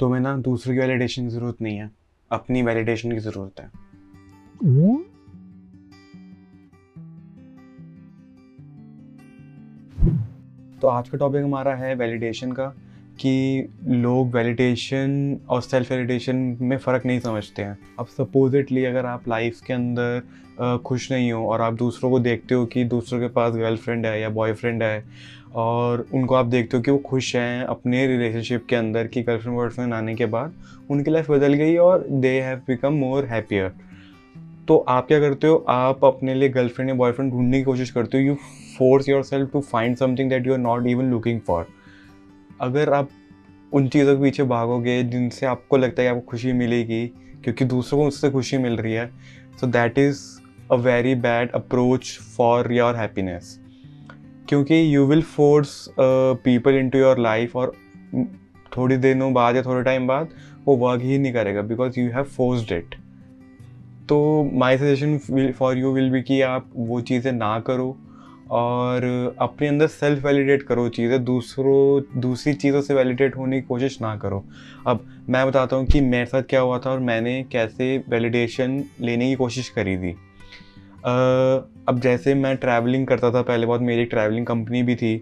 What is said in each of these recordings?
तुम्हें ना दूसरे की वैलिडेशन की ज़रूरत नहीं है। अपनी वैलिडेशन की ज़रूरत है। तो आज का टॉपिक हमारा है वैलिडेशन का। कि लोग वैलिडेशन और सेल्फ वैलिडेशन में फ़र्क नहीं समझते हैं। अब सपोजिटली अगर आप लाइफ के अंदर खुश नहीं हो और आप दूसरों को देखते हो कि दूसरों के पास गर्लफ्रेंड है या बॉयफ्रेंड है और उनको आप देखते हो कि वो खुश हैं अपने रिलेशनशिप के अंदर कि गर्लफ्रेंड बॉयफ्रेंड आने के बाद, उनकी लाइफ बदल गई और they have become more happier तो आप क्या करते हो? आप अपने लिए गर्लफ्रेंड या बॉयफ्रेंड ढूँढने की कोशिश करते हो। You force yourself to find something that you are not even looking for अगर आप उन चीज़ों के पीछे भागोगे, जिनसे आपको लगता है कि आपको खुशी मिलेगी, क्योंकि दूसरों को उससे खुशी मिल रही है so that is a very bad approach for your happiness क्योंकि you will force people into your life और थोड़ी दिनों बाद या थोड़े टाइम बाद वो वर्क ही नहीं करेगा because you have forced it तो my suggestion for you will be कि आप वो चीज़ें ना करो और अपने अंदर सेल्फ वैलिडेट करो चीज़ें, दूसरों, दूसरी चीज़ों से वैलिडेट होने की कोशिश ना करो। अब मैं बताता हूँ कि मेरे साथ क्या हुआ था और मैंने कैसे वैलिडेशन लेने की कोशिश करी थी। अब जैसे मैं ट्रैवलिंग करता था, पहले बहुत मेरी ट्रैवलिंग कंपनी भी थी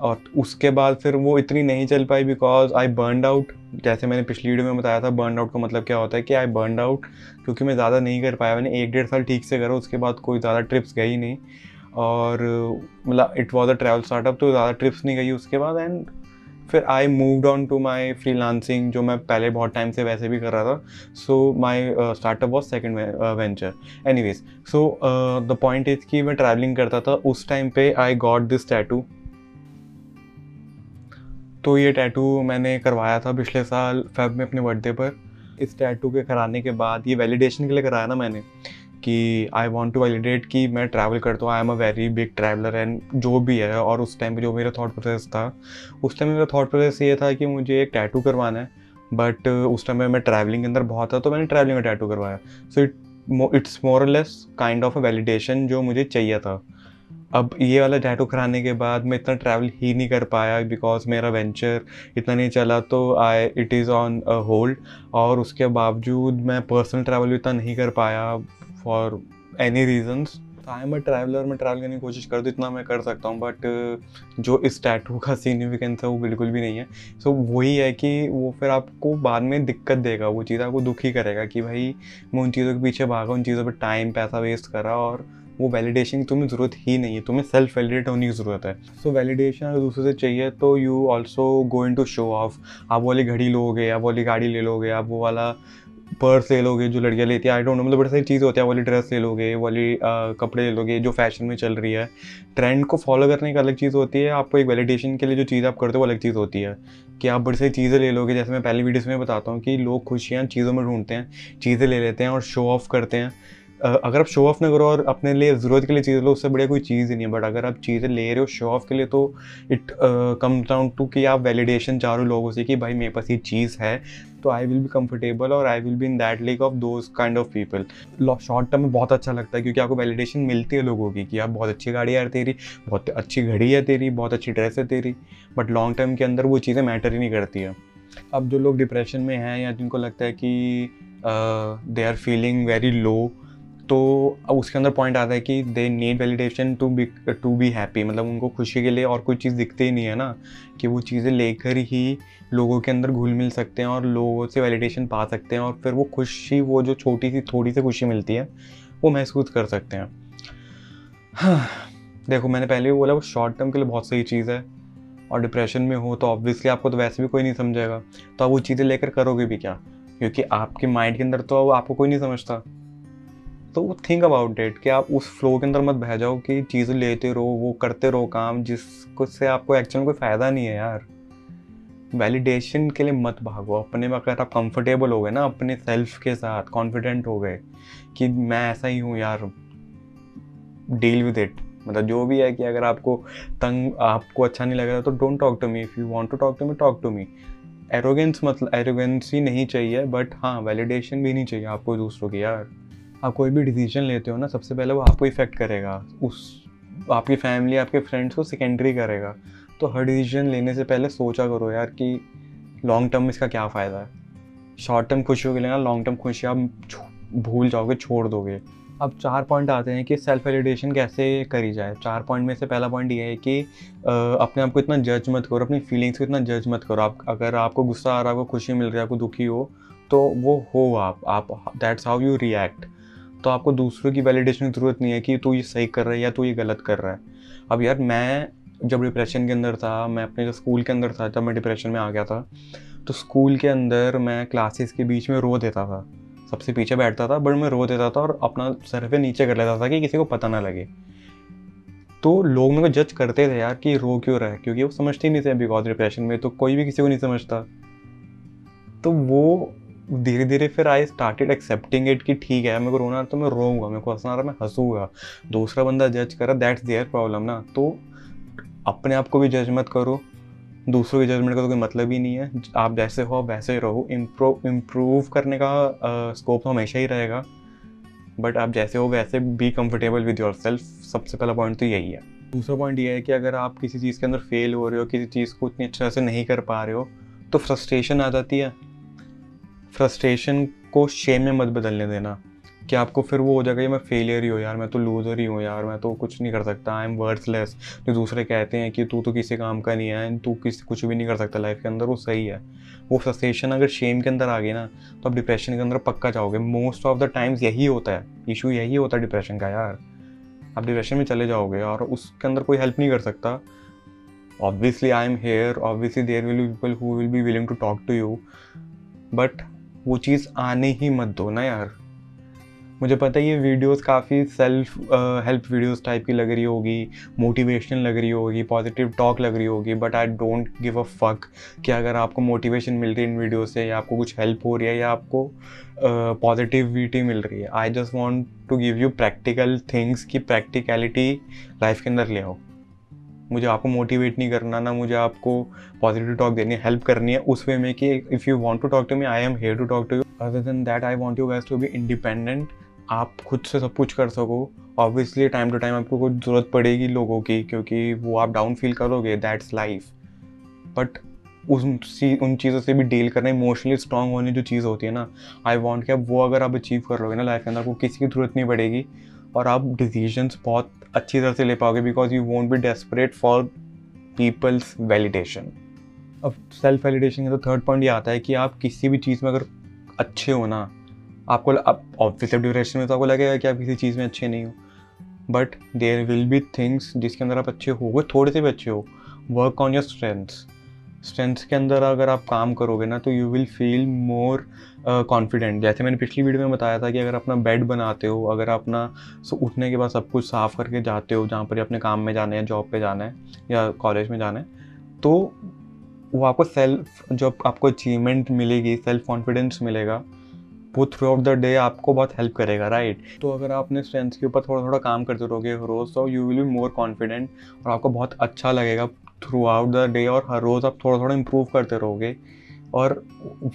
और उसके बाद फिर वो इतनी नहीं चल पाई बिकॉज़ आई बर्न आउट जैसे मैंने पिछली वीडियो में बताया था बर्न आउट का मतलब क्या होता है कि आई बर्न आउट क्योंकि मैं ज़्यादा नहीं कर पाया। मैंने एक डेढ़ साल ठीक से करा, उसके बाद कोई ज़्यादा ट्रिप्स गई नहीं। और मतलब it was a travel startup तो ज़्यादा ट्रिप्स नहीं गई उसके बाद एंड फिर I move on to my freelancing जो मैं पहले बहुत टाइम से वैसे भी कर रहा था so my startup was second venture anyways so the point is कि मैं ट्रैवलिंग करता था, उस टाइम पे आई गॉट दिस टैटू तो ये टैटू मैंने करवाया था पिछले साल फेब में अपने बर्थडे पर। इस टैटू के कराने के बाद, ये वैलिडेशन के लिए कराया ना मैंने। कि आई वॉन्ट टू वैलिडेट कि मैं ट्रैवल करता हूँ I am a very big traveller and जो भी है और उस टाइम पर जो मेरा थाट प्रोसेस था, उस टाइम मेरा थाट प्रोसेस ये था कि मुझे एक टैटू करवाना है बट उस टाइम में मैं ट्रैवलिंग के अंदर बहुत था तो मैंने ट्रैवलिंग में टैटू करवाया। So it it's more less kind of a validation जो मुझे चाहिए था। अब ये वाला टैटू कराने के बाद मैं इतना ट्रैवल ही नहीं कर पाया बिकॉज़ मेरा वेंचर इतना नहीं चला तो I it is on hold और उसके बावजूद मैं पर्सनल ट्रैवल इतना नहीं कर पाया। For any reasons I am a traveller मैं ट्रैवल करने की कोशिश कर दूँ इतना मैं कर सकता हूँ बट जो इस टैटू का सिग्निफिकेंस है वो बिल्कुल भी नहीं है। सो so, वही है कि वो फिर आपको बाद में दिक्कत देगा वो चीज़ आपको दुखी करेगा कि भाई मैं उन चीज़ों के पीछे भागा उन चीज़ों पर टाइम पैसा वेस्ट करा और वो वैलिडेशन की तुम्हें ज़रूरत ही नहीं है तुम्हें सेल्फ वैलिडेट होने की ज़रूरत है। सो वैलिडेशन अगर दूसरे से चाहिए तो you also go into show off आप वाली घड़ी लोगे आप वाली गाड़ी ले लोगे आप वो वाला पर्स ले लोगे, जो लड़कियाँ लेती हैं आई डोंट नो मतलब बड़ी सारी चीज़ होती है, वाली ड्रेस ले लोगे, वाली कपड़े ले लोगे, जो फ़ैशन में चल रही है। ट्रेंड को फॉलो करने की अलग चीज़ होती है, आपको एक वैलिडेशन के लिए जो चीज़ आप करते हो, वो अलग चीज़ होती है। कि आप बड़ी सारी चीज़ें ले लोगे, जैसे मैं पहली वीडियोस में बताता हूँ कि लोग खुशियाँ चीज़ों में ढूंढते हैं, चीज़ें ले लेते हैं और शो ऑफ़ करते हैं। अगर आप शो ऑफ़ ना करो और अपने लिए, ज़रूरत के लिए चीज़ लो, उससे बढ़िया कोई चीज़ ही नहीं है। बट अगर आप चीज़ें ले रहे हो शो ऑफ़ के लिए तो इट कम डाउन टू कि आप वैलिडेशन चाह रहे हो लोगों से कि भाई मेरे पास ये चीज़ है तो आई विल बी कंफर्टेबल और I will be in that league of those kind of people short term में बहुत अच्छा लगता है क्योंकि आपको वैलिडेशन मिलती है लोगों की कि आप बहुत अच्छी गाड़ी है तेरी, बहुत अच्छी घड़ी है तेरी, बहुत अच्छी ड्रेस है तेरी बट लॉन्ग टर्म के अंदर वो चीज़ें मैटर ही नहीं करती है। अब जो लोग डिप्रेशन में हैं या जिनको लगता है कि they are feeling very low तो अब उसके अंदर पॉइंट आता है कि they need validation to be to be happy मतलब उनको खुशी के लिए और कोई चीज़ दिखती ही नहीं है ना, कि वो चीज़ें लेकर ही लोगों के अंदर घुल मिल सकते हैं और लोगों से वैलिडेशन पा सकते हैं और फिर वो खुशी, वो जो छोटी सी, थोड़ी सी खुशी मिलती है, वो महसूस कर सकते हैं। हाँ देखो मैंने पहले भी बोला, वो शॉर्ट टर्म के लिए बहुत सही चीज़ है और डिप्रेशन में हो तो ऑब्वियसली आपको तो वैसे भी कोई नहीं समझेगा। तो आप वो चीज़ें लेकर करोगे भी क्या? क्योंकि आपके माइंड के अंदर तो आपको कोई नहीं समझता। तो वो थिंक अबाउट डेट कि आप उस फ्लो के अंदर मत बह जाओ कि चीज़ें लेते रहो, वो करते रहो काम, जिसको से आपको एक्चुअल में कोई फ़ायदा नहीं है यार। वैलिडेशन के लिए मत भागो। अपने में अगर आप कंफर्टेबल हो गए ना, अपने सेल्फ के साथ कॉन्फिडेंट हो गए कि मैं ऐसा ही हूँ यार। डील विद इट मतलब जो भी है कि अगर आपको तंग, आपको अच्छा नहीं लग रहा तो don't talk to me if you want to talk to me talk to me arrogance मतलब एरोगेंस ही नहीं चाहिए बट हाँ वैलिडेशन भी नहीं चाहिए आपको दूसरों की यार। आप कोई भी डिसीज़न लेते हो ना, सबसे पहले वो आपको इफ़ेक्ट करेगा। उस, आपकी फैमिली आपके फ्रेंड्स को सेकेंडरी करेगा। तो हर डिसीज़न लेने से पहले सोचा करो यार कि लॉन्ग टर्म इसका क्या फ़ायदा है। शॉर्ट टर्म खुशियों के लिए ना लॉन्ग टर्म खुशी आप भूल जाओगे, छोड़ दोगे। अब चार पॉइंट आते हैं कि सेल्फ वैलिडेशन कैसे करी जाए। चार पॉइंट में से पहला पॉइंट ये है कि अपने आप को इतना जज मत करो, अपनी फीलिंग्स को इतना जज मत करो। आप, अगर आपको गुस्सा आ रहा है, आपको खुशी मिल रही है, आपको दुखी हो तो वो हो आप आप दैट्स हाउ यू रिएक्ट तो आपको दूसरों की वैलिडेशन की ज़रूरत नहीं है कि तू ये सही कर रहा है या तू ये गलत कर रहा है। अब यार मैं जब डिप्रेशन के अंदर था, मैं अपने जब स्कूल के अंदर था, जब मैं डिप्रेशन में आ गया था तो स्कूल के अंदर मैं क्लासेस के बीच में रो देता था। सबसे पीछे बैठता था बट मैं रो देता था और अपना सर पे नीचे कर लेता था कि किसी को पता ना लगे। तो लोग मेरे को जज करते थे यार कि रो क्यों रहा है, क्योंकि वो समझते ही नहीं थे बिकॉज़ डिप्रेशन में तो कोई भी किसी को नहीं समझता। तो वो धीरे धीरे फिर आई स्टार्टेड एक्सेप्टिंग इट कि ठीक है, मेरे को रोना तो मैं रोऊँगा, मेरे को हंसना रहा मैं हंसूँगा। दूसरा बंदा जज करा दैट्स देयर प्रॉब्लम ना। तो अपने आप को भी जज मत करो। दूसरों के जजमेंट का तो कोई मतलब ही नहीं है। आप जैसे हो वैसे ही रहो। इम्प्रूव इम्प्रूव करने का स्कोप तो हमेशा ही रहेगा। बट आप जैसे हो, वैसे be comfortable with yourself सबसे पहला पॉइंट तो यही है। दूसरा पॉइंट ये है कि अगर आप किसी चीज़ के अंदर फेल हो रहे हो, किसी चीज़ को इतनी अच्छे से नहीं कर पा रहे हो तो फ्रस्ट्रेशन आ जाती है। फ्रस्ट्रेशन को शेम में मत बदलने देना। कि आपको फिर वो हो जाएगा कि मैं फेलियर ही हूँ यार, मैं तो लूज़र ही हूँ यार, मैं तो कुछ नहीं कर सकता आई एम वर्थलेस जो दूसरे कहते हैं कि, तू तो किसी काम का नहीं है तू किसी, कुछ भी नहीं कर सकता लाइफ के अंदर, वो सही है। वो फ्रस्ट्रेशन अगर शेम के अंदर आ गई ना तो आप डिप्रेशन के अंदर पक्का जाओगे। मोस्ट ऑफ़ द टाइम्स यही होता है। इशू यही होता है डिप्रेशन का यार। आप डिप्रेशन में चले जाओगे और उसके अंदर कोई हेल्प नहीं कर सकता। Obviously I am here obviously there will people who will be willing to talk to you but वो चीज़ आने ही मत दो ना यार। मुझे पता है ये वीडियोस काफ़ी सेल्फ हेल्प वीडियोस टाइप की लग रही होगी मोटिवेशनल लग रही होगी पॉजिटिव टॉक लग रही होगी but I don't give a fuck कि अगर आपको मोटिवेशन मिल रही है इन वीडियो से या आपको कुछ हेल्प हो रही है या आपको पॉजिटिविटी uh, मिल रही है। I just want to give you practical things की प्रैक्टिकलिटी लाइफ के अंदर ले आओ। मुझे आपको मोटिवेट नहीं करना, ना मुझे आपको पॉजिटिव टॉक देनी है हेल्प करनी है उस वे में कि if you want to talk to me I am here to talk to you other than that I want you guys to be independent आप खुद से सब कुछ कर सको। ऑब्वियसली टाइम टू टाइम आपको कुछ ज़रूरत पड़ेगी लोगों की, क्योंकि वो आप डाउन फील करोगे दैट्स लाइफ बट उस उन चीज़ों से भी डील करना इमोशनली स्ट्रांग होने जो चीज़ होती है ना आई वॉन्ट कि अब वो अगर आप अचीव कर लोगे ना लाइफ के अंदर, आपको किसी की ज़रूरत नहीं पड़ेगी। और आप डिसीजंस बहुत अच्छी तरह से ले पाओगे because you won't be desperate for people's validation अब सेल्फ वैलिडेशन का तो थर्ड पॉइंट ये आता है कि आप किसी भी चीज़ में अगर अच्छे हो ना, आपको अब ऑब्वियसली ड्यूरेशन में तो आपको लगेगा कि आप किसी चीज़ में अच्छे नहीं हो but there will be things जिसके अंदर आप अच्छे हो थोड़े से भी अच्छे हो work on your strengths strengths के अंदर अगर आप काम करोगे ना तो you will feel more confident जैसे मैंने पिछली वीडियो में बताया था कि अगर अपना बेड बनाते हो, अगर अपना उठने के बाद सब कुछ साफ़ करके जाते हो, जहाँ पर अपने काम में जाना है जॉब पे जाना है, या कॉलेज में जाना है तो वो आपको सेल्फ जो आपको अचीवमेंट मिलेगी सेल्फ कॉन्फिडेंस मिलेगा, वो थ्रू आउट द डे आपको बहुत हेल्प करेगा राइट तो अगर आप अपने स्ट्रेंथ्स के ऊपर थोड़ा थोड़ा काम करते रहोगे रोज़ तो you will be more confident और आपको बहुत अच्छा लगेगा थ्रू आउट द डे और हर रोज़ आप थोड़ा थोड़ा इम्प्रूव करते रहोगे और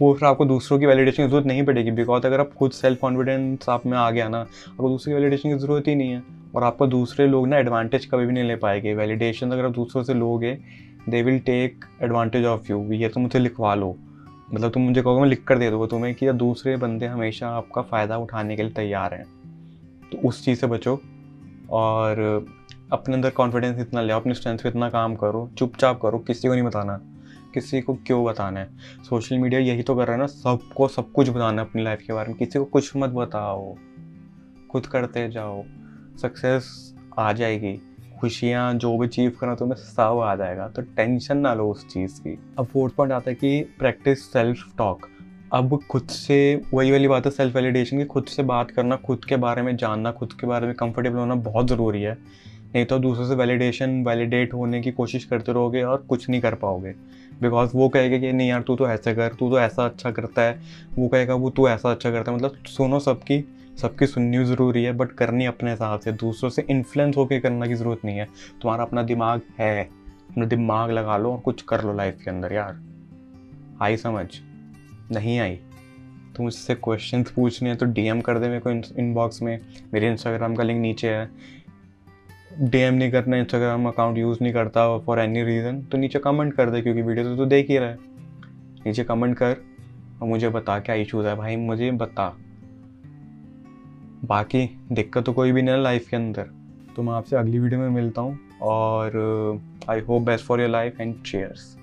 वो फिर आपको दूसरों की वैलिडेशन की ज़रूरत नहीं पड़ेगी बिकॉज़ अगर आप खुद सेल्फ कॉन्फिडेंस आप में आ गया ना, आपको दूसरे की वैलिडेशन की ज़रूरत ही नहीं है और आपको दूसरे लोग ना एडवांटेज कभी भी नहीं ले पाएँगे। वैलिडेशन अगर आप दूसरों से लोगे they will take advantage of you ये तो मुझे लिखवा लो। मतलब तुम मुझे कहोगे, मैं लिख कर दे दूँगा तुम्हें कि दूसरे बंदे हमेशा आपका फ़ायदा उठाने के लिए तैयार हैं। तो उस चीज़ से बचो और अपने अंदर कॉन्फिडेंस इतना ले, अपनी स्ट्रेंथ पे इतना काम करो, चुपचाप करो, किसी को नहीं बताना, किसी को क्यों बताना है? सोशल मीडिया यही तो कर रहा है ना, सबको सब कुछ बताना है अपनी लाइफ के बारे में, किसी को कुछ मत बताओ, खुद करते जाओ सक्सेस आ जाएगी, खुशियाँ जो भी अचीव करना तुम्हें सब आ जाएगा तो टेंशन ना लो उस चीज़ की। अब फोर्थ पॉइंट आता है कि प्रैक्टिस सेल्फ टॉक अब खुद से, वही वाली बात है सेल्फ वैलिडेशन की, खुद से बात करना, खुद के बारे में जानना, खुद के बारे में कंफर्टेबल होना बहुत ज़रूरी है। नहीं तो दूसरों से वैलिडेशन वैलिडेट होने की कोशिश करते रहोगे और कुछ नहीं कर पाओगे। बिकॉज़ वो कहेगा कि नहीं यार, तू तो ऐसे कर, तू तो ऐसा अच्छा करता है। वो कहेगा, वो तू ऐसा अच्छा करता है। मतलब सुनो सबकी सबकी सुननी ज़रूरी है बट करनी अपने हिसाब से। दूसरों से इन्फ्लुएंस होकर करने की ज़रूरत नहीं है। तुम्हारा अपना दिमाग है। अपना दिमाग लगा लो और कुछ कर लो लाइफ के अंदर यार। आई समझ? नहीं आई? तुम इससे क्वेश्चंस पूछने हैं तो डीएम कर दे मेरे को इनबॉक्स में। मेरे इंस्टाग्राम का लिंक नीचे है। डीएम नहीं करना इंस्टाग्राम अकाउंट यूज़ नहीं करता फॉर एनी रीज़न तो नीचे कमेंट कर दे क्योंकि वीडियो तो, तो देख ही रहा है। नीचे कमेंट कर और मुझे बता क्या इशूज़ है। भाई मुझे बता। बाकी दिक्कत तो कोई भी नहीं है लाइफ के अंदर। तो मैं आपसे अगली वीडियो में मिलता हूँ और I hope best for your life and cheers